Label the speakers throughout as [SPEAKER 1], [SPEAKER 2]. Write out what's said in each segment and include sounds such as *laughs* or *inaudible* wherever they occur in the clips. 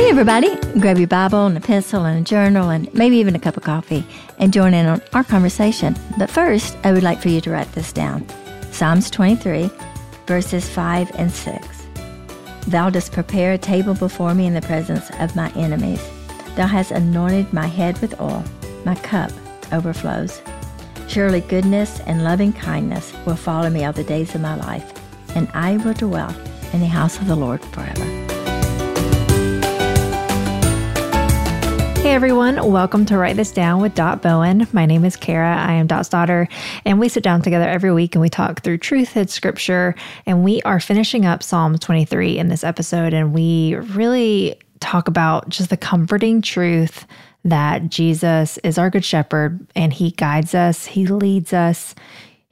[SPEAKER 1] Hey, everybody, grab your Bible and a pencil and a journal and maybe even a cup of coffee and join in on our conversation. But first, I would like for you to write this down Psalms 23, verses 5 and 6. Thou dost prepare a table before me in the presence of my enemies. Thou hast anointed my head with oil, my cup overflows. Surely goodness and loving kindness will follow me all the days of my life, and I will dwell in the house of the Lord forever.
[SPEAKER 2] Hey everyone, welcome to Write This Down with Dot Bowen. My name is Cara. I am Dot's daughter, and we sit down together every week and we talk through truth and scripture. And we are finishing up Psalm 23 in this episode, and we really talk about just the comforting truth that Jesus is our good shepherd and he guides us, he leads us,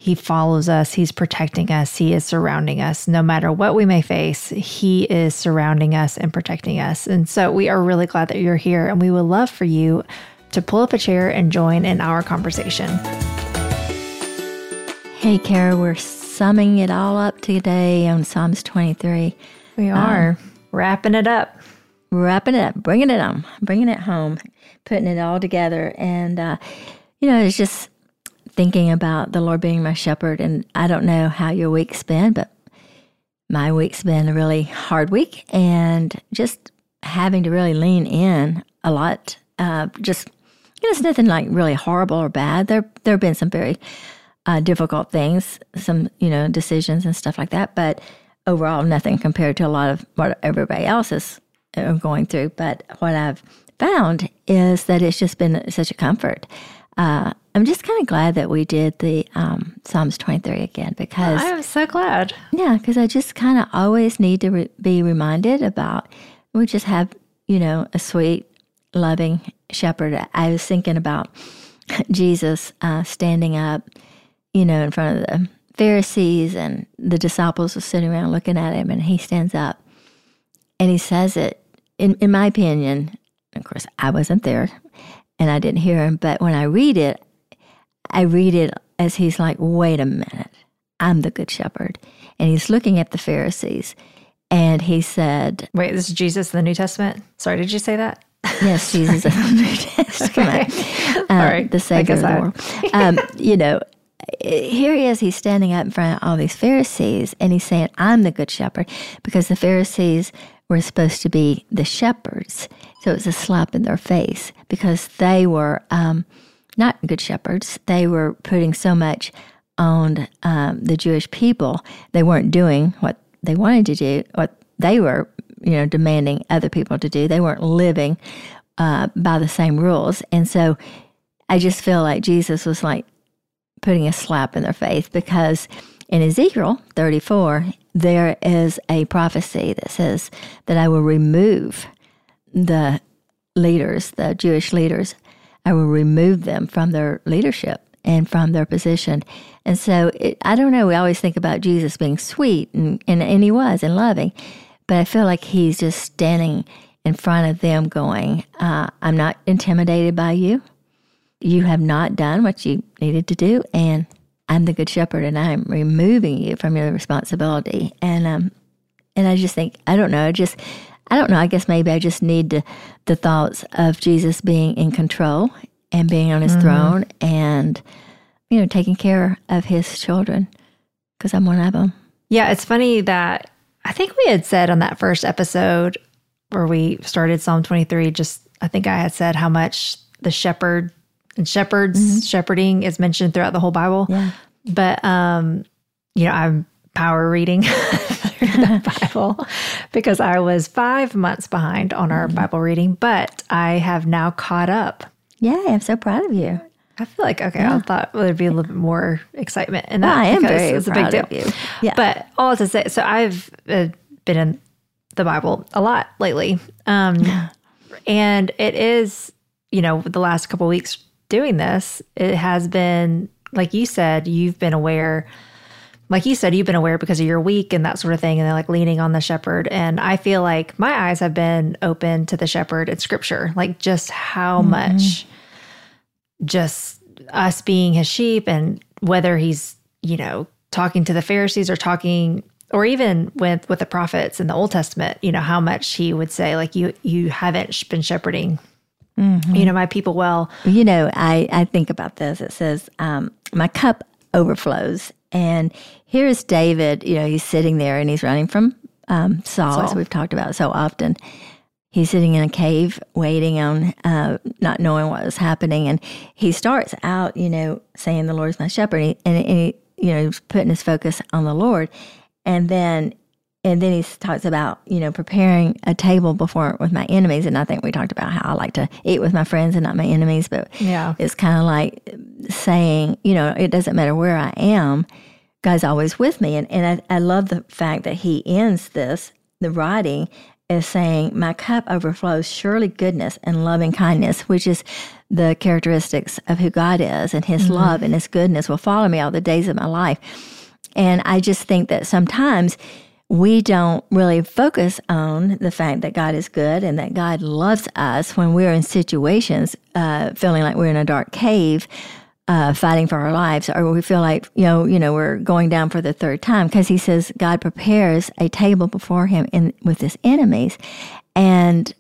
[SPEAKER 2] he follows us, He's protecting us, He is surrounding us. No matter what we may face, He is surrounding us and protecting us. And so we are really glad that you're here, and we would love for you to pull up a chair and join in our conversation.
[SPEAKER 1] Hey, Cara, we're summing it all up today on Psalms 23.
[SPEAKER 2] We are um, wrapping it up.
[SPEAKER 1] Wrapping it up, bringing it on, bringing it home, putting it all together. And, uh, you know, it's just thinking about the Lord being my shepherd. And I don't know how your week's been, but my week's been a really hard week and just having to really lean in a lot. Uh, just, you know, it's nothing like really horrible or bad. There, there have been some very uh, difficult things, some, you know, decisions and stuff like that. But overall, nothing compared to a lot of what everybody else is uh, going through. But what I've found is that it's just been such a comfort. Uh, I'm just kind of glad that we did the um, Psalms 23 again because
[SPEAKER 2] I'm so glad.
[SPEAKER 1] Yeah, because I just kind of always need to re- be reminded about we just have, you know, a sweet, loving shepherd. I was thinking about *laughs* Jesus uh, standing up, you know, in front of the Pharisees and the disciples were sitting around looking at him, and he stands up and he says it. In, in my opinion, of course, I wasn't there and I didn't hear him, but when I read it, I read it as he's like, wait a minute, I'm the good shepherd. And he's looking at the Pharisees and he said,
[SPEAKER 2] Wait, this is Jesus in the New Testament? Sorry, did you say that?
[SPEAKER 1] Yes, *laughs* Jesus in the New Testament. okay. Uh, All right. The Savior of the world. Um, you know, here he is, he's standing up in front of all these Pharisees and he's saying, I'm the good shepherd because the Pharisees were supposed to be the shepherds. So it was a slap in their face because they were. Um, not good shepherds. They were putting so much on um, the Jewish people. They weren't doing what they wanted to do, what they were, you know, demanding other people to do. They weren't living uh, by the same rules. And so I just feel like Jesus was like putting a slap in their face because in Ezekiel 34, there is a prophecy that says that I will remove the leaders, the Jewish leaders, I will remove them from their leadership and from their position. And so it, I don't know, we always think about Jesus being sweet, and, and, and he was, and loving. But I feel like he's just standing in front of them going, uh, I'm not intimidated by you. You have not done what you needed to do, and I'm the good shepherd, and I'm removing you from your responsibility. And um, and I just think I don't know, I just I don't know. I guess maybe I just need to, the thoughts of Jesus being in control and being on his mm-hmm. throne and, you know, taking care of his children because I'm one of them.
[SPEAKER 2] Yeah, it's funny that I think we had said on that first episode where we started Psalm 23, just I think I had said how much the shepherd and shepherds mm-hmm. shepherding is mentioned throughout the whole Bible.
[SPEAKER 1] Yeah.
[SPEAKER 2] But, um, you know, I'm power reading *laughs* the *laughs* Bible because I was five months behind on our mm-hmm. Bible reading, but I have now caught up.
[SPEAKER 1] Yeah, I'm so proud of you.
[SPEAKER 2] I feel like okay. Yeah. I thought there'd be a little bit more excitement and that.
[SPEAKER 1] Well, I am very it's a big deal.
[SPEAKER 2] You. Yeah, but all to say, so I've uh, been in the Bible a lot lately, um, *laughs* and it is you know the last couple weeks doing this, it has been like you said, you've been aware like you said, you've been aware because of your week and that sort of thing, and they're like leaning on the shepherd. And I feel like my eyes have been open to the shepherd in scripture, like just how mm-hmm. much just us being his sheep and whether he's, you know, talking to the Pharisees or talking or even with with the prophets in the Old Testament, you know, how much he would say, like, you you haven't been shepherding, mm-hmm. you know, my people well.
[SPEAKER 1] You know, I I think about this. It says, um, my cup overflows, and here's David. You know, he's sitting there and he's running from um, Saul, Saul, as we've talked about so often. He's sitting in a cave, waiting on, uh, not knowing what was happening, and he starts out, you know, saying, "The Lord is my shepherd," and, he, and he, you know, he's putting his focus on the Lord and then and then he talks about you know preparing a table before with my enemies. And i think we talked about how i like to eat with my friends and not my enemies. But yeah. it's kind of like saying you know it doesn't matter where i am god's always with me. And, and I, I love the fact that he ends this the writing is saying my cup overflows surely goodness and loving kindness which is the characteristics of who god is. And his mm-hmm. love and his goodness will follow me all the days of my life. And I just think that sometimes we don't really focus on the fact that God is good and that God loves us when we're in situations uh, feeling like we're in a dark cave. Uh, fighting for our lives, or we feel like you know, you know, we're going down for the third time, because He says God prepares a table before Him in with His enemies, and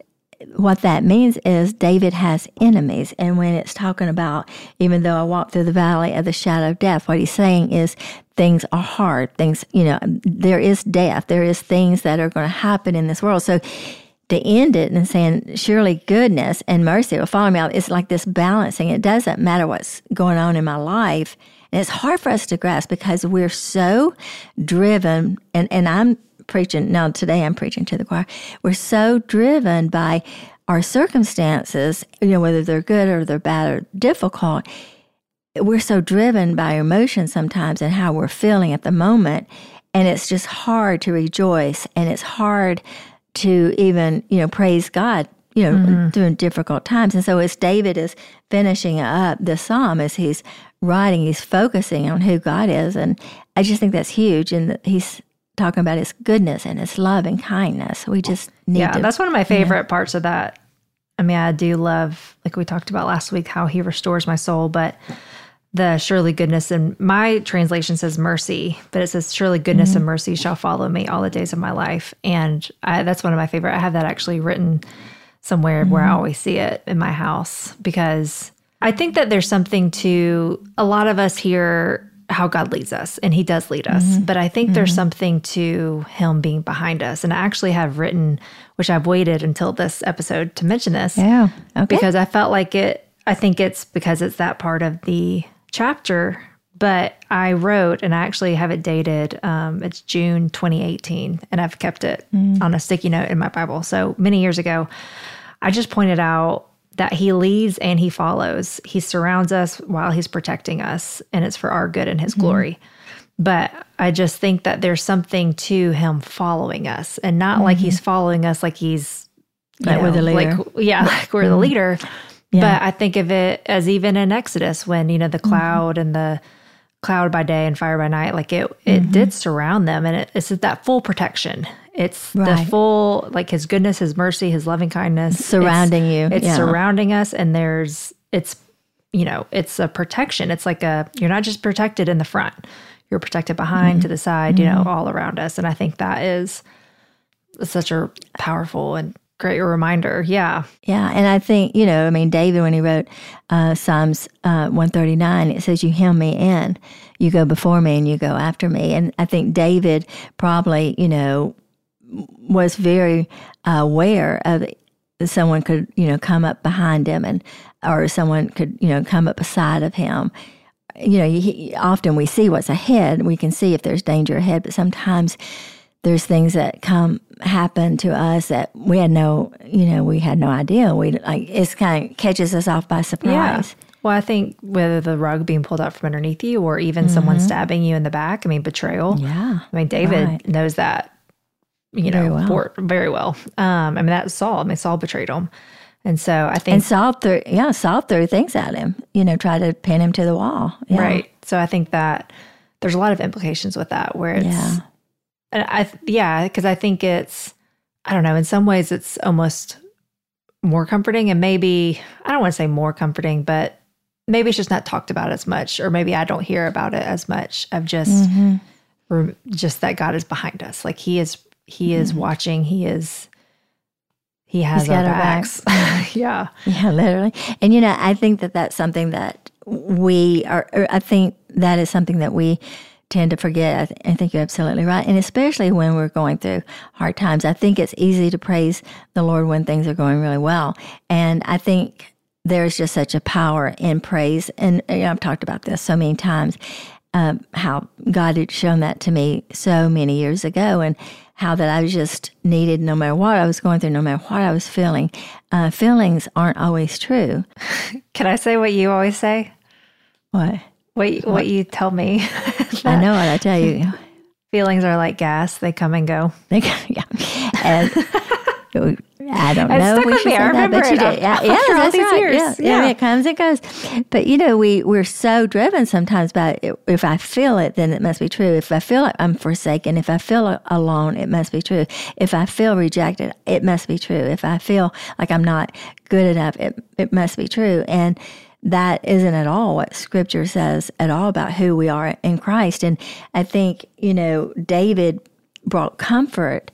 [SPEAKER 1] what that means is David has enemies. And when it's talking about, even though I walk through the valley of the shadow of death, what he's saying is things are hard. Things, you know, there is death. There is things that are going to happen in this world. So to end it and saying, surely goodness and mercy will follow me out, it's like this balancing. It doesn't matter what's going on in my life. And it's hard for us to grasp because we're so driven, and, and I'm preaching, now today I'm preaching to the choir. We're so driven by our circumstances, you know, whether they're good or they're bad or difficult. We're so driven by emotions sometimes and how we're feeling at the moment. And it's just hard to rejoice and it's hard to even, you know, praise God, you know, mm-hmm. during difficult times. And so as David is finishing up the psalm, as he's writing, he's focusing on who God is. And I just think that's huge. And he's talking about his goodness and his love and kindness. We just need
[SPEAKER 2] yeah,
[SPEAKER 1] to,
[SPEAKER 2] that's one of my favorite parts of that. I mean, I do love, like we talked about last week, how he restores my soul, but the surely goodness and my translation says mercy, but it says surely goodness mm-hmm. and mercy shall follow me all the days of my life. And I, that's one of my favorite. I have that actually written somewhere mm-hmm. where I mm-hmm. always see it in my house because I think that there's something to a lot of us here how God leads us, and He does lead us. Mm-hmm. But I think mm-hmm. there's something to Him being behind us. And I actually have written, which I've waited until this episode to mention this.
[SPEAKER 1] Yeah.
[SPEAKER 2] Okay. Because I felt like it, I think it's because it's that part of the chapter. But I wrote, and I actually have it dated. Um, it's June 2018, and I've kept it mm. on a sticky note in my Bible. So many years ago, I just pointed out that he leads and he follows. He surrounds us while he's protecting us, and it's for our good and his mm-hmm. glory. But I just think that there's something to him following us and not mm-hmm. like he's following us like he's
[SPEAKER 1] like know, we're the leader.
[SPEAKER 2] Like, yeah, *laughs* like we're mm-hmm. the leader. Yeah. But I think of it as even in Exodus when, you know, the mm-hmm. cloud and the cloud by day and fire by night, like it it mm-hmm. did surround them and it, it's that full protection. It's right. the full, like His goodness, His mercy, His loving kindness
[SPEAKER 1] surrounding
[SPEAKER 2] it's,
[SPEAKER 1] you.
[SPEAKER 2] It's yeah. surrounding us, and there's it's you know it's a protection. It's like a you're not just protected in the front, you're protected behind, mm-hmm. to the side, mm-hmm. you know, mm-hmm. all around us. And I think that is such a powerful and great reminder. Yeah.
[SPEAKER 1] Yeah. And I think, you know, I mean, David, when he wrote uh, Psalms uh, 139, it says, You hem me in, you go before me and you go after me. And I think David probably, you know, was very aware of someone could you know come up behind him and or someone could you know come up beside of him. You know he, often we see what's ahead. We can see if there's danger ahead but sometimes there's things that come happen to us that we had no you know we had no idea. We like it's kind of catches us off by surprise.
[SPEAKER 2] Yeah. well i think whether the rug being pulled out from underneath you or even mm-hmm. someone stabbing you in the back i mean betrayal.
[SPEAKER 1] Yeah.
[SPEAKER 2] I mean david right. knows that you know, very well. For, very well. Um, I mean, that's Saul. I mean, Saul betrayed him. And so I think.
[SPEAKER 1] And Saul threw, yeah, Saul threw things at him, you know, try to pin him to the wall.
[SPEAKER 2] Yeah. Right. So I think that there's a lot of implications with that where it's, yeah, I, yeah, because I think it's, I don't know, in some ways it's almost more comforting and maybe, I don't want to say more comforting, but maybe it's just not talked about as much, or maybe I don't hear about it as much of just, mm-hmm just that God is behind us. Like he is he is mm-hmm. watching, he is he has He's our, our backs. backs. *laughs* yeah.
[SPEAKER 1] Yeah, literally. And you know, I think that that's something that we are I think that is something that we tend to forget. I, th- I, think you're absolutely right. And especially when we're going through hard times, I think it's easy to praise the Lord when things are going really well. And I think there's just such a power in praise. And you know, I've talked about this so many times, um, how God had shown that to me so many years ago. And how that I was just needed no matter what I was going through, no matter what I was feeling. Uh, feelings aren't always true. *laughs*
[SPEAKER 2] Can I say what you always say?
[SPEAKER 1] What?
[SPEAKER 2] What, what, what you tell me. *laughs*
[SPEAKER 1] I know what I tell you.
[SPEAKER 2] Feelings are like gas; they come and go.
[SPEAKER 1] They *laughs* yeah, and I don't know.
[SPEAKER 2] Stuck we with me. I remember that, it. Did.
[SPEAKER 1] Yeah, *laughs* yeah that's right. Years. Yeah, yeah. yeah, it comes and goes. But you know, we we're so driven sometimes by it. if I feel it, then it must be true. If I feel like I'm forsaken, if I feel alone, it must be true. If I feel rejected, it must be true. If I feel like I'm not good enough, it it must be true. And that isn't at all what scripture says at all about who we are in Christ. And I think, you know, David brought comfort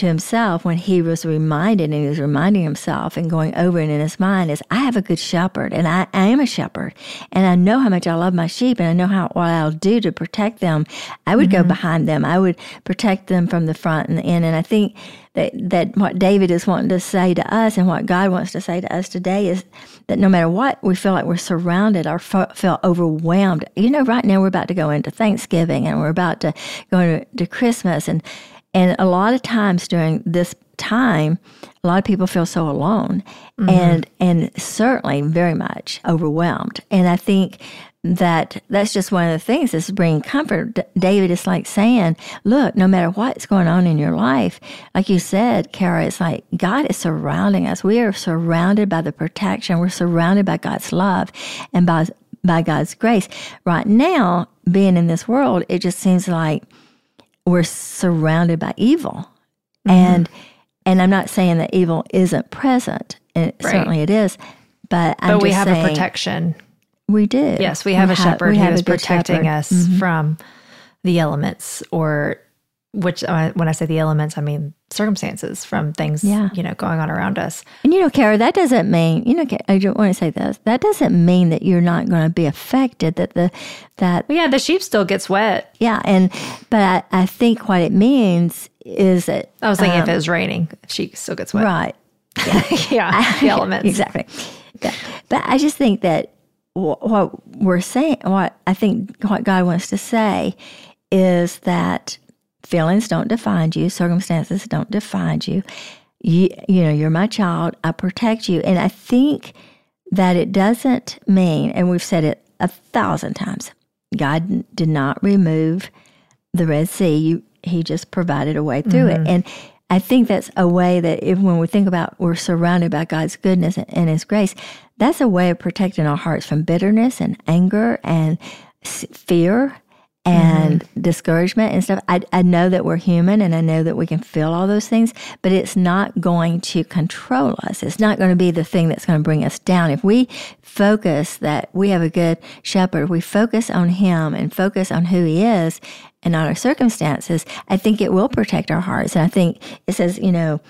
[SPEAKER 1] to himself when he was reminded and he was reminding himself and going over it in his mind is I have a good shepherd and I, I am a shepherd and I know how much I love my sheep and I know how what I'll do to protect them. I would mm-hmm. go behind them. I would protect them from the front and the end. And I think that that what David is wanting to say to us and what God wants to say to us today is that no matter what we feel like we're surrounded or feel overwhelmed. You know, right now we're about to go into Thanksgiving and we're about to go into to Christmas and and a lot of times during this time, a lot of people feel so alone mm-hmm. and and certainly very much overwhelmed. And I think that that's just one of the things that's bringing comfort. David is like saying, look, no matter what's going on in your life, like you said, Cara, it's like God is surrounding us. We are surrounded by the protection. We're surrounded by God's love and by, by God's grace. Right now, being in this world, it just seems like we're surrounded by evil. Mm-hmm. And and I'm not saying that evil isn't present. And right. certainly it is. But,
[SPEAKER 2] I'm
[SPEAKER 1] but
[SPEAKER 2] we have
[SPEAKER 1] saying,
[SPEAKER 2] a protection.
[SPEAKER 1] We do.
[SPEAKER 2] Yes, we have we a shepherd who is protecting shepherd. us mm-hmm. from the elements or which uh, when I say the elements, I mean circumstances from things, yeah. you know, going on around us.
[SPEAKER 1] And you know, Cara, that doesn't mean you know. I don't want to say this. That doesn't mean that you're not going to be affected. That the that
[SPEAKER 2] well, yeah, the sheep still gets wet.
[SPEAKER 1] Yeah, and but I, I think what it means is that
[SPEAKER 2] I was thinking um, if it was raining, she still gets wet.
[SPEAKER 1] Right. *laughs*
[SPEAKER 2] Yeah, yeah the elements
[SPEAKER 1] exactly. Yeah. But I just think that what we're saying, what I think what God wants to say is that Feelings don't define you, circumstances don't define you. You, you know, you're my child. I protect you. And I think that it doesn't mean, and we've said it a thousand times, God did not remove the Red Sea. You, he just provided a way through mm-hmm. it. And I think that's a way that if when we think about we're surrounded by God's goodness and His grace, that's a way of protecting our hearts from bitterness and anger and fear and mm-hmm. discouragement and stuff. I, I know that we're human and I know that we can feel all those things, but it's not going to control us. It's not going to be the thing that's going to bring us down. If we focus that we have a good shepherd, we focus on him and focus on who he is and not our circumstances, I think it will protect our hearts. And I think it says, you know,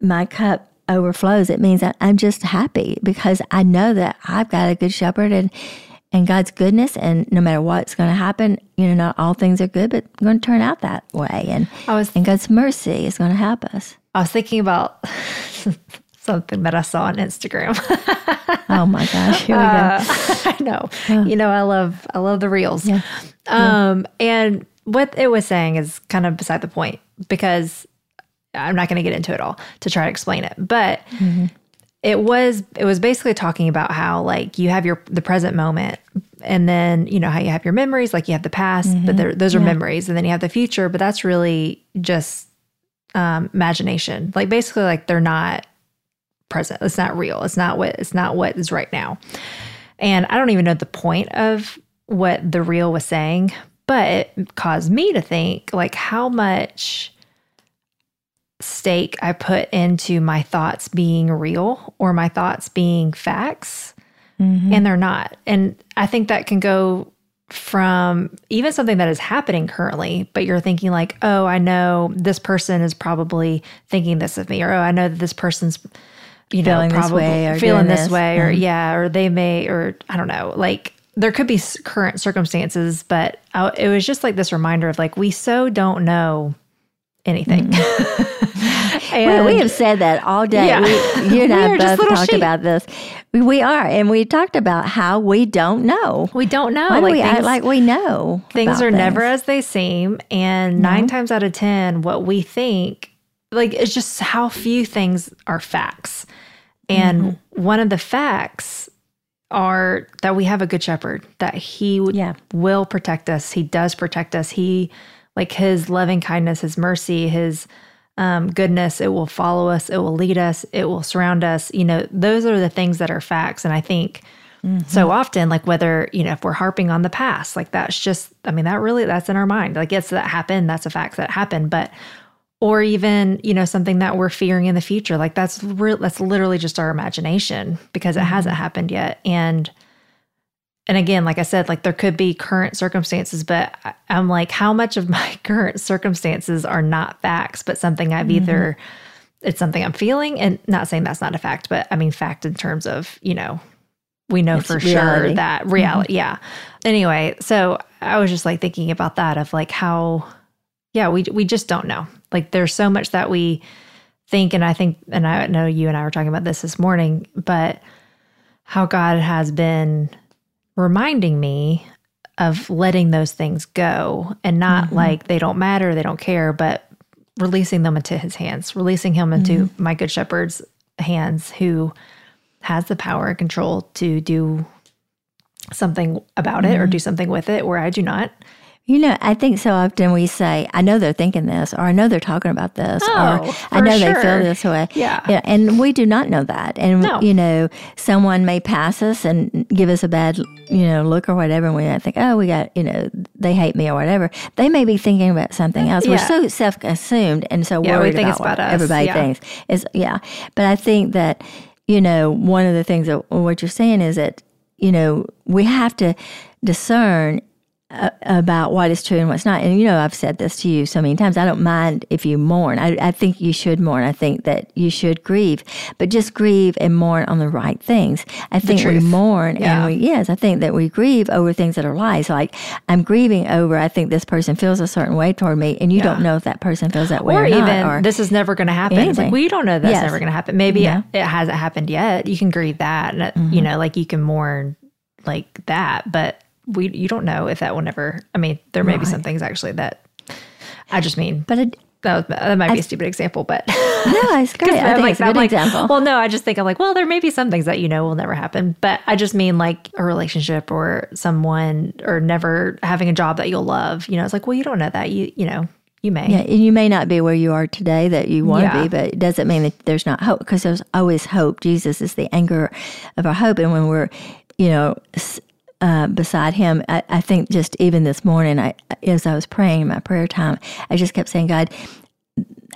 [SPEAKER 1] my cup overflows. It means I'm just happy because I know that I've got a good shepherd and and God's goodness. And no matter what's going to happen, you know, not all things are good, but going to turn out that way. And, I was, and God's mercy is going to help us.
[SPEAKER 2] I was thinking about *laughs* something that I saw on Instagram. *laughs*
[SPEAKER 1] oh my gosh, here we go. Uh, *laughs*
[SPEAKER 2] I know. Oh. You know, I love I love the reels. Yeah. Um, yeah. and what it was saying is kind of beside the point because I'm not going to get into it all to try to explain it. But mm-hmm it was it was basically talking about how like you have your the present moment and then you know how you have your memories like you have the past mm-hmm. but those are yeah. memories and then you have the future but that's really just um, imagination like basically like they're not present it's not real it's not what it's not what is right now and i don't even know the point of what the real was saying but it caused me to think like how much stake I put into my thoughts being real or my thoughts being facts, mm-hmm. and they're not. And I think that can go from even something that is happening currently, but you're thinking like, oh, I know this person is probably thinking this of me, or oh, I know that this person's you know probably
[SPEAKER 1] this
[SPEAKER 2] feeling this,
[SPEAKER 1] this.
[SPEAKER 2] way, or mm-hmm. yeah, or they may, or I don't know, like there could be current circumstances, but I, it was just like this reminder of like we so don't know anything. *laughs*
[SPEAKER 1] and, we, we, have said that all day. Yeah. We, you and *laughs* I both talked sheep. about this. We, we, are, and we talked about how we don't know.
[SPEAKER 2] We don't know.
[SPEAKER 1] Why like we things, like we know.
[SPEAKER 2] Things are things. never as they seem, and nine times out of ten, what we think like it's just how few things are facts. And mm-hmm. one of the facts are that we have a good shepherd, that he yeah. will protect us. He does protect us. He like his loving kindness, his mercy, his um, goodness, it will follow us, it will lead us, it will surround us. You know, those are the things that are facts. And I think mm-hmm. so often, like whether, you know, if we're harping on the past, like that's just, I mean, that really, that's in our mind. Like, yes, that happened, that's a fact that happened. But, or even, you know, something that we're fearing in the future, like that's real, that's literally just our imagination because it mm-hmm. hasn't happened yet. And, and again, like I said, like there could be current circumstances, but I'm like, how much of my *laughs* current circumstances are not facts, but something I've mm-hmm. either, it's something I'm feeling, and not saying that's not a fact, but I mean, fact in terms of, you know, we know it's for reality. sure that reality. Mm-hmm. Yeah. Anyway, so I was just like thinking about that of like how, yeah, we, we just don't know. Like there's so much that we think, and I think, and I know you and I were talking about this this morning, but how God has been reminding me of letting those things go and not mm-hmm. like they don't matter, they don't care, but releasing them into his hands, releasing him into mm-hmm. my good shepherd's hands who has the power and control to do something about mm-hmm. it or mm-hmm. do something with it where I do not.
[SPEAKER 1] You know, I think so often we say, I know they're thinking this, or I know they're talking about this,
[SPEAKER 2] oh,
[SPEAKER 1] or I know
[SPEAKER 2] sure.
[SPEAKER 1] they feel this way.
[SPEAKER 2] Yeah.
[SPEAKER 1] yeah. And we do not know that. And, no. you know, someone may pass us and give us a bad, you know, look or whatever, and we might think, oh, we got, you know, they hate me or whatever. They may be thinking about something else. Yeah. We're so self assumed and so
[SPEAKER 2] yeah,
[SPEAKER 1] worried
[SPEAKER 2] about,
[SPEAKER 1] about,
[SPEAKER 2] what us.
[SPEAKER 1] everybody
[SPEAKER 2] yeah.
[SPEAKER 1] thinks. Is, yeah. But I think that, you know, one of the things that what you're saying is that, you know, we have to discern about what is true and what's not. And you know, I've said this to you so many times. I don't mind if you mourn. I, I think you should mourn. I think that you should grieve, but just grieve and mourn on the right things. I think we mourn
[SPEAKER 2] yeah.
[SPEAKER 1] and we, yes, I think that we grieve over things that are lies. Like I'm grieving over, I think this person feels a certain way toward me, and you yeah. don't know if that person feels that way or, or
[SPEAKER 2] even
[SPEAKER 1] not, or
[SPEAKER 2] this is never going to happen. Anything. It's like, well, you don't know that's yes. never going to happen. Maybe yeah. it, it, hasn't happened yet. You can grieve that. And, mm-hmm. you know, like you can mourn like that, but we you don't know if that will never. I mean, there may right. be some things actually that I just mean,
[SPEAKER 1] but it,
[SPEAKER 2] that, that might be a stupid example, but *laughs*
[SPEAKER 1] no, it's great. I *laughs* think like, it's a good
[SPEAKER 2] like,
[SPEAKER 1] example.
[SPEAKER 2] Well, no, I just think I'm like, well, there may be some things that you know will never happen, but I just mean like a relationship or someone or never having a job that you'll love. You know, it's like, well, you don't know that. You you know, you may.
[SPEAKER 1] Yeah, and you may not be where you are today that you want to yeah. be, but it doesn't mean that there's not hope because there's always hope. Jesus is the anchor of our hope, and when we're you know uh, beside him. I, I, think just even this morning, I, as I was praying in my prayer time, I just kept saying, God,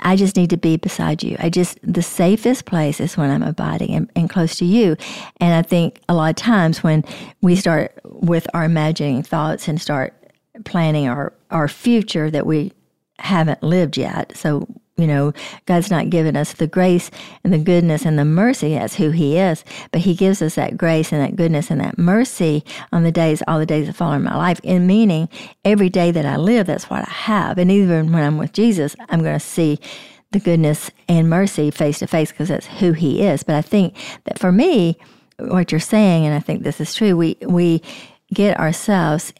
[SPEAKER 1] I just need to be beside you. I just, the safest place is when I'm abiding and, and, close to you. And I think a lot of times when we start with our imagining thoughts and start planning our, our future that we haven't lived yet. So you know, God's not given us the grace and the goodness and the mercy. That's who He is. But He gives us that grace and that goodness and that mercy on the days, all the days that follow in my life. In meaning, every day that I live, that's what I have. And even when I'm with Jesus, I'm going to see the goodness and mercy face to face because that's who He is. But I think that for me, what you're saying, and I think this is true, we we get ourselves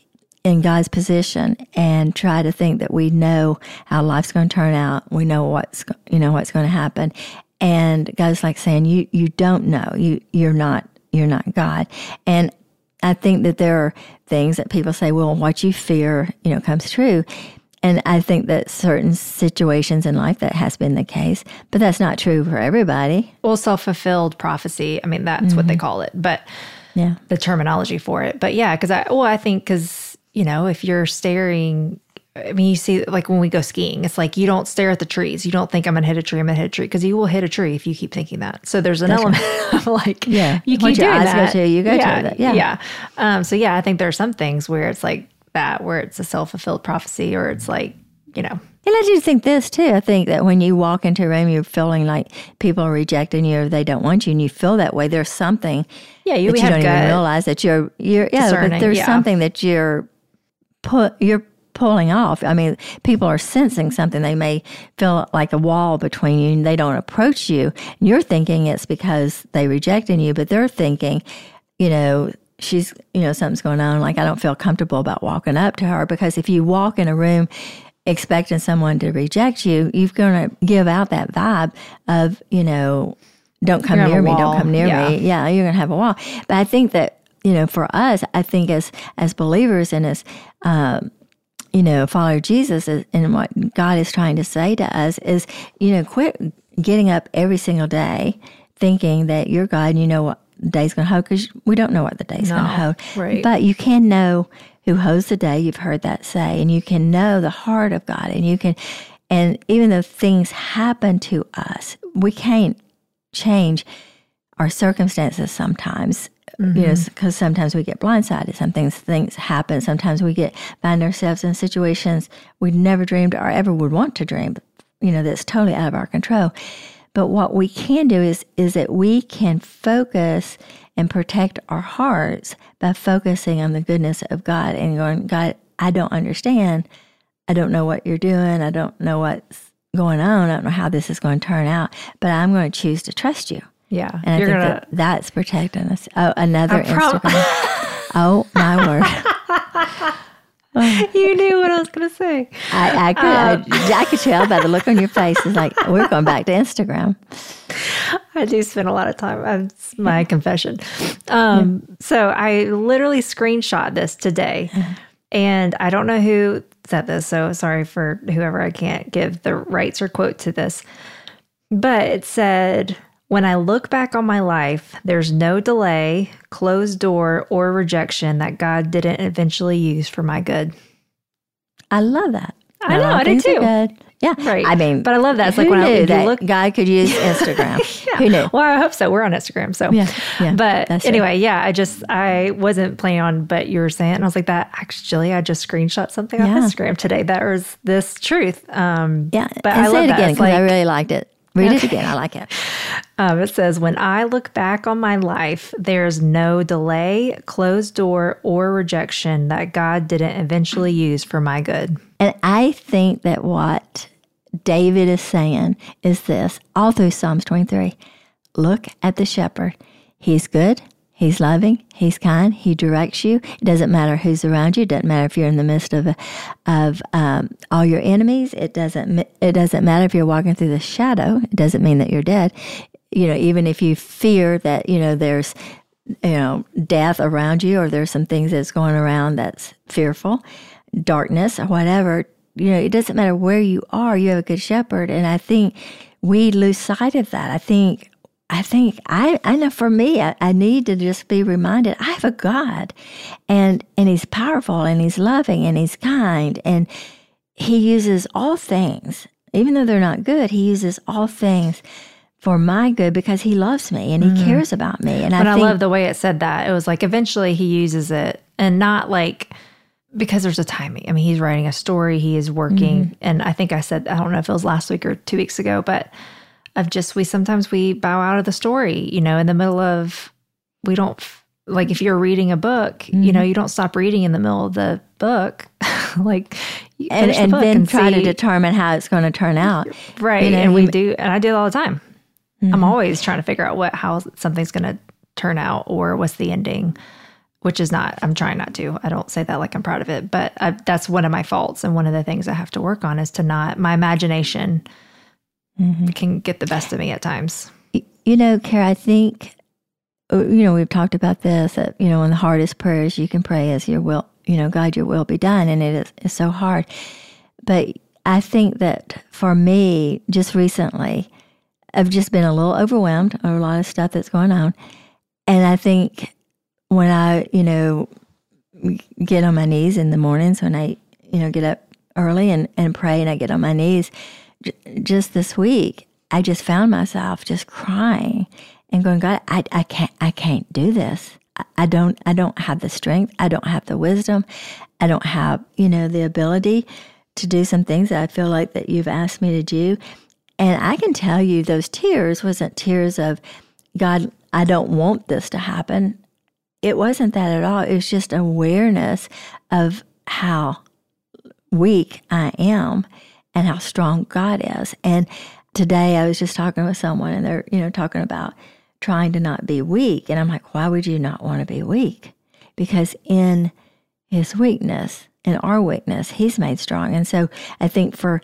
[SPEAKER 1] in God's position and try to think that we know how life's going to turn out. We know what's you know what's going to happen, and God's like saying you you don't know. You you're not you're not God. And I think that there are things that people say, well, what you fear, you know, comes true. And I think that certain situations in life that has been the case, but that's not true for everybody.
[SPEAKER 2] Well, self fulfilled prophecy. I mean, that's mm-hmm. what they mm-hmm. call it, but
[SPEAKER 1] yeah,
[SPEAKER 2] the terminology for it. But yeah, because I well, I think because you know, if you're staring I mean, you see, like when we go skiing, it's like you don't stare at the trees. You don't think I'm going to hit a tree. I'm going to hit a tree because you will hit a tree if you keep thinking that. So there's an That's element right. *laughs* of like,
[SPEAKER 1] yeah,
[SPEAKER 2] you keep doing that.
[SPEAKER 1] To, you go
[SPEAKER 2] yeah,
[SPEAKER 1] to that. Yeah,
[SPEAKER 2] yeah. Um, so yeah, I think there are some things where it's like that, where it's a self fulfilled prophecy, or it's like you know.
[SPEAKER 1] And I do think this too. I think that when you walk into a room, you're feeling like people are rejecting you or they don't want you, and you feel that way. There's something.
[SPEAKER 2] Yeah, you,
[SPEAKER 1] you don't even realize that you're you're yeah, but there's yeah. something that you're put you're pulling off. I mean, people are sensing something. They may feel like a wall between you and they don't approach you. And you're thinking it's because they rejected you, but they're thinking, you know, she's, you know, something's going on. Like, I don't feel comfortable about walking up to her because if you walk in a room expecting someone to reject you, you're going to give out that vibe of, you know, don't come near me, don't come near yeah. me. Yeah, you're going to have a wall. But I think that you know, for us, I think as as believers and as um, you know, follow Jesus and what God is trying to say to us is, you know, quit getting up every single day thinking that you're God and you know what the day's going to hold because we don't know what the day's no, going to hold.
[SPEAKER 2] Right.
[SPEAKER 1] But you can know who holds the day. You've heard that say, and you can know the heart of God, and you can, and even though things happen to us, we can't change our circumstances sometimes Mm-hmm. You know, because sometimes we get blindsided. Some things things happen. Sometimes we get find ourselves in situations we never dreamed or ever would want to dream. You know, that's totally out of our control. But what we can do is is that we can focus and protect our hearts by focusing on the goodness of God and going, God, I don't understand. I don't know what you're doing. I don't know what's going on. I don't know how this is going to turn out, but I'm going to choose to trust you.
[SPEAKER 2] Yeah.
[SPEAKER 1] And I think gonna, that that's protecting us. Oh, another Instagram. *laughs* oh, my word.
[SPEAKER 2] you knew what I was going to say.
[SPEAKER 1] I, I could. Um, I, I, could tell by the look on your face. It's like we're going back to Instagram.
[SPEAKER 2] I do spend a lot of time. That's my confession. Um, yeah. So I literally screenshot this today, and I don't know who said this. So sorry for whoever I can't give the rights or quote to this, but it said when I look back on my life, there's no delay, closed door, or rejection that God didn't eventually use for my good.
[SPEAKER 1] I love that.
[SPEAKER 2] I know, I do too.
[SPEAKER 1] Yeah,
[SPEAKER 2] right.
[SPEAKER 1] I mean,
[SPEAKER 2] but I love that. It's like when I
[SPEAKER 1] that look, God could use Instagram. *laughs* yeah. Who knew?
[SPEAKER 2] Well, I hope so. We're on Instagram, so
[SPEAKER 1] yeah. yeah
[SPEAKER 2] but anyway, yeah. I just I wasn't planning on, but you were saying, and I was like, that actually, I just screenshot something yeah. on Instagram today. That was this truth. Um,
[SPEAKER 1] yeah, but and I say it again because like, I really liked it. Read it again. I like it.
[SPEAKER 2] Um, it says, When I look back on my life, there's no delay, closed door, or rejection that God didn't eventually use for my good.
[SPEAKER 1] And I think that what David is saying is this all through Psalms 23 look at the shepherd. He's good, He's loving. He's kind. He directs you. It doesn't matter who's around you. It doesn't matter if you're in the midst of of um, all your enemies. It doesn't. It doesn't matter if you're walking through the shadow. It doesn't mean that you're dead. You know, even if you fear that you know there's you know death around you, or there's some things that's going around that's fearful, darkness or whatever. You know, it doesn't matter where you are. You have a good shepherd, and I think we lose sight of that. I think I think I, I know for me, I, I, need to just be reminded I have a God and and He's powerful and He's loving and He's kind and He uses all things, even though they're not good, He uses all things for my good because He loves me and He mm-hmm. cares about me. And
[SPEAKER 2] but
[SPEAKER 1] I,
[SPEAKER 2] I love the way it said that. It was like eventually He uses it and not like because there's a timing. I mean, He's writing a story, He is working, mm-hmm. and I think I said I don't know if it was last week or two weeks ago, but of just we sometimes we bow out of the story, you know, in the middle of we don't like if you're reading a book, mm-hmm. you know, you don't stop reading in the middle of the book. *laughs* like
[SPEAKER 1] and, and
[SPEAKER 2] the
[SPEAKER 1] then
[SPEAKER 2] and
[SPEAKER 1] try
[SPEAKER 2] see,
[SPEAKER 1] to determine how it's going to turn out.
[SPEAKER 2] Right. You know, and we do and I do it all the time. Mm-hmm. I'm always trying to figure out what how something's going to turn out or what's the ending which is not i'm trying not to i don't say that like i'm proud of it but I, that's one of my faults and one of the things i have to work on is to not my imagination mm-hmm. can get the best of me at times.
[SPEAKER 1] You know, Cara, I think, uh, you know, we've talked about this, that, you know, one of the hardest prayers you can pray is your will, you know, God, your will be done. And it is it's so hard. But I think that for me, just recently, I've just been a little overwhelmed over a lot of stuff that's going on. And I think when I, you know, get on my knees in the mornings when I, you know, get up early and, and pray and I get on my knees. Just this week, I just found myself just crying and going, God, I, I can't, I can't do this. I, I don't, I don't have the strength. I don't have the wisdom. I don't have, you know, the ability to do some things that I feel like that you've asked me to do. And I can tell you those tears wasn't tears of, God, I don't want this to happen. It wasn't that at all. It was just awareness of how weak I am and how strong God is. And today I was just talking with someone and they're, you know, talking about trying to not be weak. And I'm like, why would you not want to be weak? Because in his weakness, in our weakness, he's made strong. And so I think for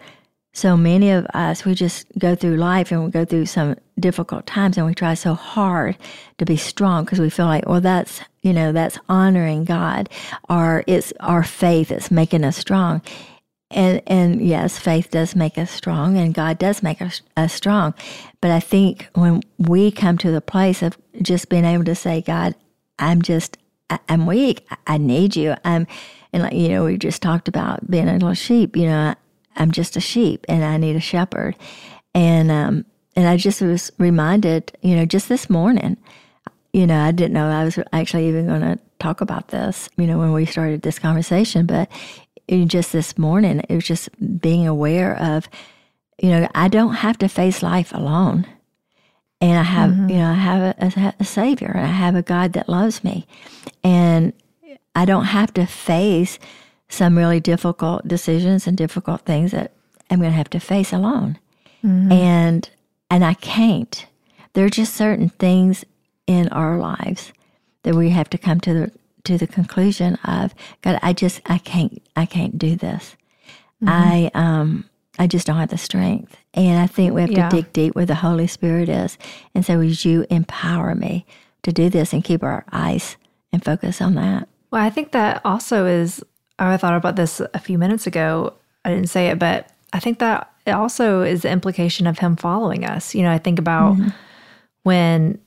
[SPEAKER 1] so many of us, we just go through life and we go through some difficult times and we try so hard to be strong because we feel like, well, that's, you know, that's honoring God or it's our faith that's making us strong. And, and yes, faith does make us strong and God does make us, us strong. But I think when we come to the place of just being able to say, God, I'm just, I, I'm weak. I need you. I'm, and like, you know, we just talked about being a little sheep, you know, I'm just a sheep and I need a shepherd. And um, and I just was reminded, you know, just this morning, you know, I didn't know I was actually even going to talk about this, you know, when we started this conversation, but just this morning, it was just being aware of, you know, I don't have to face life alone. And I have, mm-hmm. you know, I have a, a, a savior and I have a God that loves me. And I don't have to face some really difficult decisions and difficult things that I'm going to have to face alone. Mm-hmm. And and I can't. There are just certain things in our lives that we have to come to the to the conclusion of God, I just I can't I can't do this. Mm-hmm. I um I just don't have the strength. And I think we have yeah. to dig deep where the Holy Spirit is and say, Would you empower me to do this and keep our eyes and focus on that?
[SPEAKER 2] Well, I think that also is I thought about this a few minutes ago. I didn't say it, but I think that it also is the implication of him following us. You know, I think about mm-hmm. when,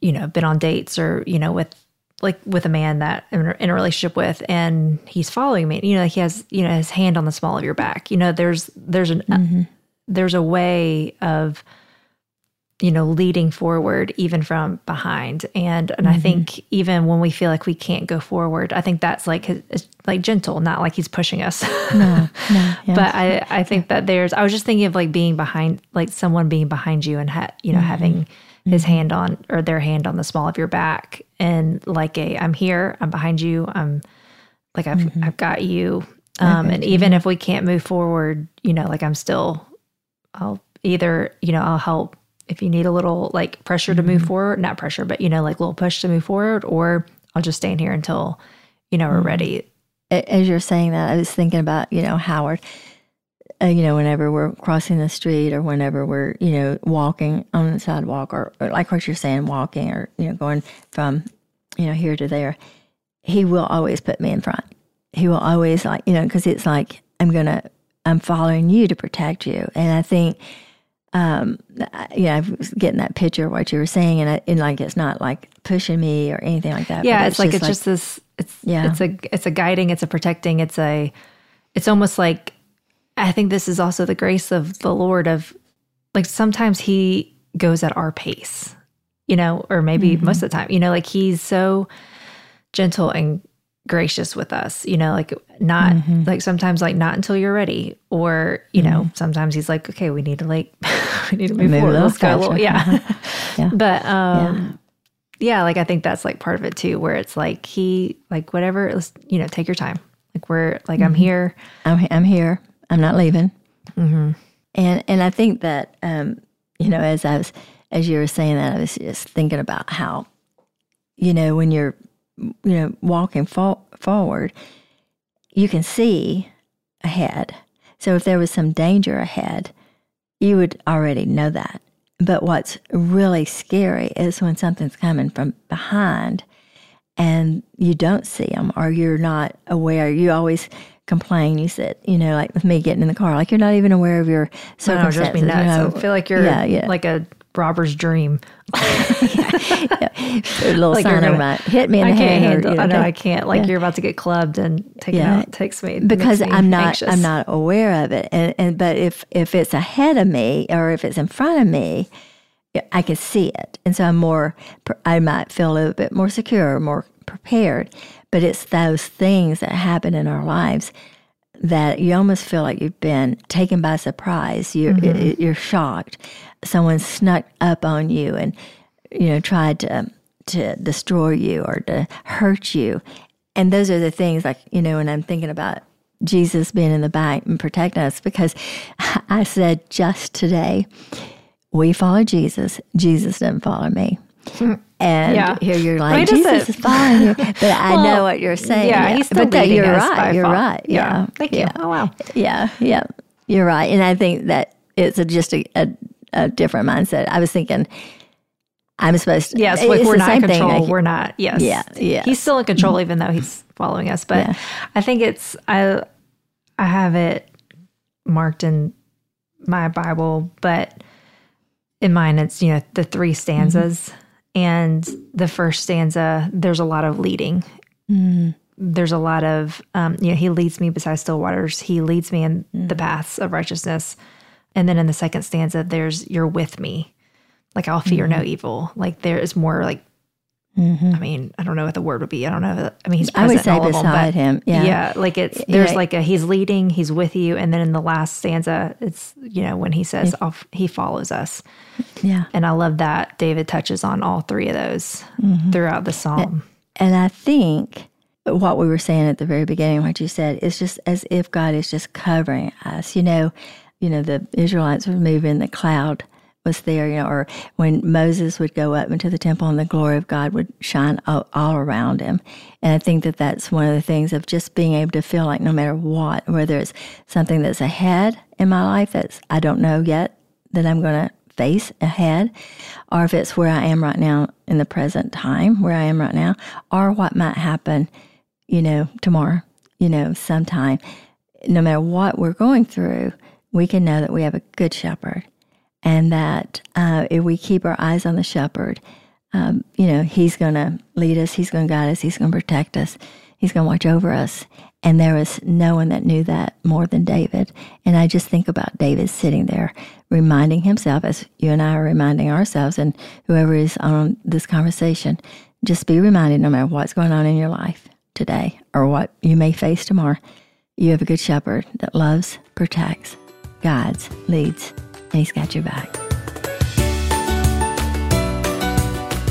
[SPEAKER 2] you know, been on dates or, you know, with like with a man that I'm in a relationship with and he's following me, you know, he has, you know, his hand on the small of your back. You know, there's there's an mm-hmm. there's a way of you know leading forward even from behind and and mm-hmm. i think even when we feel like we can't go forward i think that's like his, like gentle not like he's pushing us no, no *laughs* yes. but i i think that there's i was just thinking of like being behind like someone being behind you and ha- you know mm-hmm. having his mm-hmm. hand on or their hand on the small of your back and like a i'm here i'm behind you i'm like i've mm-hmm. i've got you um and even if we can't move forward you know like i'm still i'll either you know i'll help if you need a little like pressure to move mm-hmm. forward, not pressure, but you know, like a little push to move forward, or I'll just stand here until, you know, we're mm-hmm. ready.
[SPEAKER 1] As you're saying that, I was thinking about, you know, Howard, uh, you know, whenever we're crossing the street or whenever we're, you know, walking on the sidewalk or, or like what you're saying, walking or, you know, going from, you know, here to there, he will always put me in front. He will always like, you know, because it's like, I'm going to, I'm following you to protect you. And I think, um, yeah, I was getting that picture of what you were saying, and, I, and like it's not like pushing me or anything like that.
[SPEAKER 2] Yeah, it's, it's, like it's like, just this. It's yeah, it's a it's a guiding, it's a protecting, it's a, it's almost like, I think this is also the grace of the Lord of, like sometimes He goes at our pace, you know, or maybe mm-hmm. most of the time, you know, like He's so gentle and gracious with us you know like not mm-hmm. like sometimes like not until you're ready or you mm-hmm. know sometimes he's like okay we need to like *laughs* we need to move Maybe forward let's go little, yeah. *laughs* yeah but um yeah. yeah like i think that's like part of it too where it's like he like whatever let's you know take your time like we're like mm-hmm. i'm here
[SPEAKER 1] i'm, I'm here i'm not leaving mm-hmm. and and i think that um you know as i was as you were saying that i was just thinking about how you know when you're you know, walking fo- forward, you can see ahead. So if there was some danger ahead, you would already know that. But what's really scary is when something's coming from behind and you don't see them or you're not aware. You always complain. You said, you know, like with me getting in the car, like you're not even aware of your circumstances. No, just be nuts.
[SPEAKER 2] You know? I feel like you're yeah, yeah. like a robber's dream. *laughs*
[SPEAKER 1] yeah. A little like sign might hit me in I the
[SPEAKER 2] can't
[SPEAKER 1] head.
[SPEAKER 2] Handle, or, you know, I know I can't. Like yeah. you're about to get clubbed and taken yeah. out takes me
[SPEAKER 1] because
[SPEAKER 2] me
[SPEAKER 1] I'm not
[SPEAKER 2] anxious.
[SPEAKER 1] I'm not aware of it. And and but if if it's ahead of me or if it's in front of me, I can see it, and so I'm more. I might feel a little bit more secure, more prepared. But it's those things that happen in our lives that you almost feel like you've been taken by surprise. You're mm-hmm. you're shocked. Someone snuck up on you and you know tried to to destroy you or to hurt you. And those are the things like you know when I'm thinking about Jesus being in the back and protecting us because *laughs* I said just today we follow Jesus. Jesus didn't follow me. And yeah. here you're like, Jesus is following *laughs* you. But I well, know what you're saying.
[SPEAKER 2] Yeah, he's still but you're
[SPEAKER 1] right. You're right.
[SPEAKER 2] Yeah. yeah. Thank
[SPEAKER 1] yeah.
[SPEAKER 2] you. Oh, wow.
[SPEAKER 1] Yeah. Yeah. You're right. And I think that it's a, just a, a, a, different mindset. I was thinking, I'm supposed to.
[SPEAKER 2] Yes, like we're not in control. we're not. Yes.
[SPEAKER 1] Yeah. Yeah.
[SPEAKER 2] He's still in control, mm-hmm. even though he's following us. But yeah. I think it's, I, I have it marked in my Bible, but in mine, it's, you know, the three stanzas. Mm-hmm. And the first stanza, there's a lot of leading. Mm-hmm. There's a lot of, um, you know, he leads me beside still waters. He leads me in mm-hmm. the paths of righteousness. And then in the second stanza, there's, you're with me. Like, I'll fear no mm-hmm. evil. Like, there is more like Mm-hmm. I mean, I don't know what the word would be. I don't know. I mean, he's present I would say all beside
[SPEAKER 1] of them, him. Yeah,
[SPEAKER 2] yeah. Like it's there's yeah. like a he's leading, he's with you, and then in the last stanza, it's you know when he says yeah. he follows us.
[SPEAKER 1] Yeah,
[SPEAKER 2] and I love that David touches on all three of those mm-hmm. throughout the psalm.
[SPEAKER 1] And I think what we were saying at the very beginning, what you said, is just as if God is just covering us. You know, you know the Israelites were moving the cloud was there, you know, or when Moses would go up into the temple and the glory of God would shine all, all, around him. And I think that that's one of the things of just being able to feel like no matter what, whether it's something that's ahead in my life that's I don't know yet that I'm going to face ahead, or if it's where I am right now in the present time, where I am right now, or what might happen, you know, tomorrow, you know, sometime. No matter what we're going through, we can know that we have a good shepherd and that uh, if we keep our eyes on the shepherd, um, you know, he's going to lead us, he's going to guide us, he's going to protect us, he's going to watch over us. And there was no one that knew that more than David. And I just think about David sitting there reminding himself, as you and I are reminding ourselves, and whoever is on this conversation, just be reminded no matter what's going on in your life today or what you may face tomorrow, you have a good shepherd that loves, protects, guides, leads, He's got your back.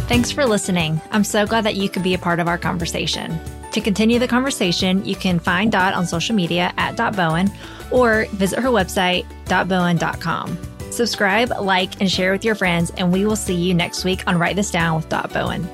[SPEAKER 2] Thanks for listening. I'm so glad that you could be a part of our conversation. To continue the conversation, you can find Dot on social media at Dot Bowen or visit her website, dotbowen.com. Subscribe, like, and share with your friends, and we will see you next week on Write This Down with Dot Bowen.